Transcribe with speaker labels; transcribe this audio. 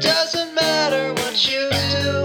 Speaker 1: Doesn't matter what you do.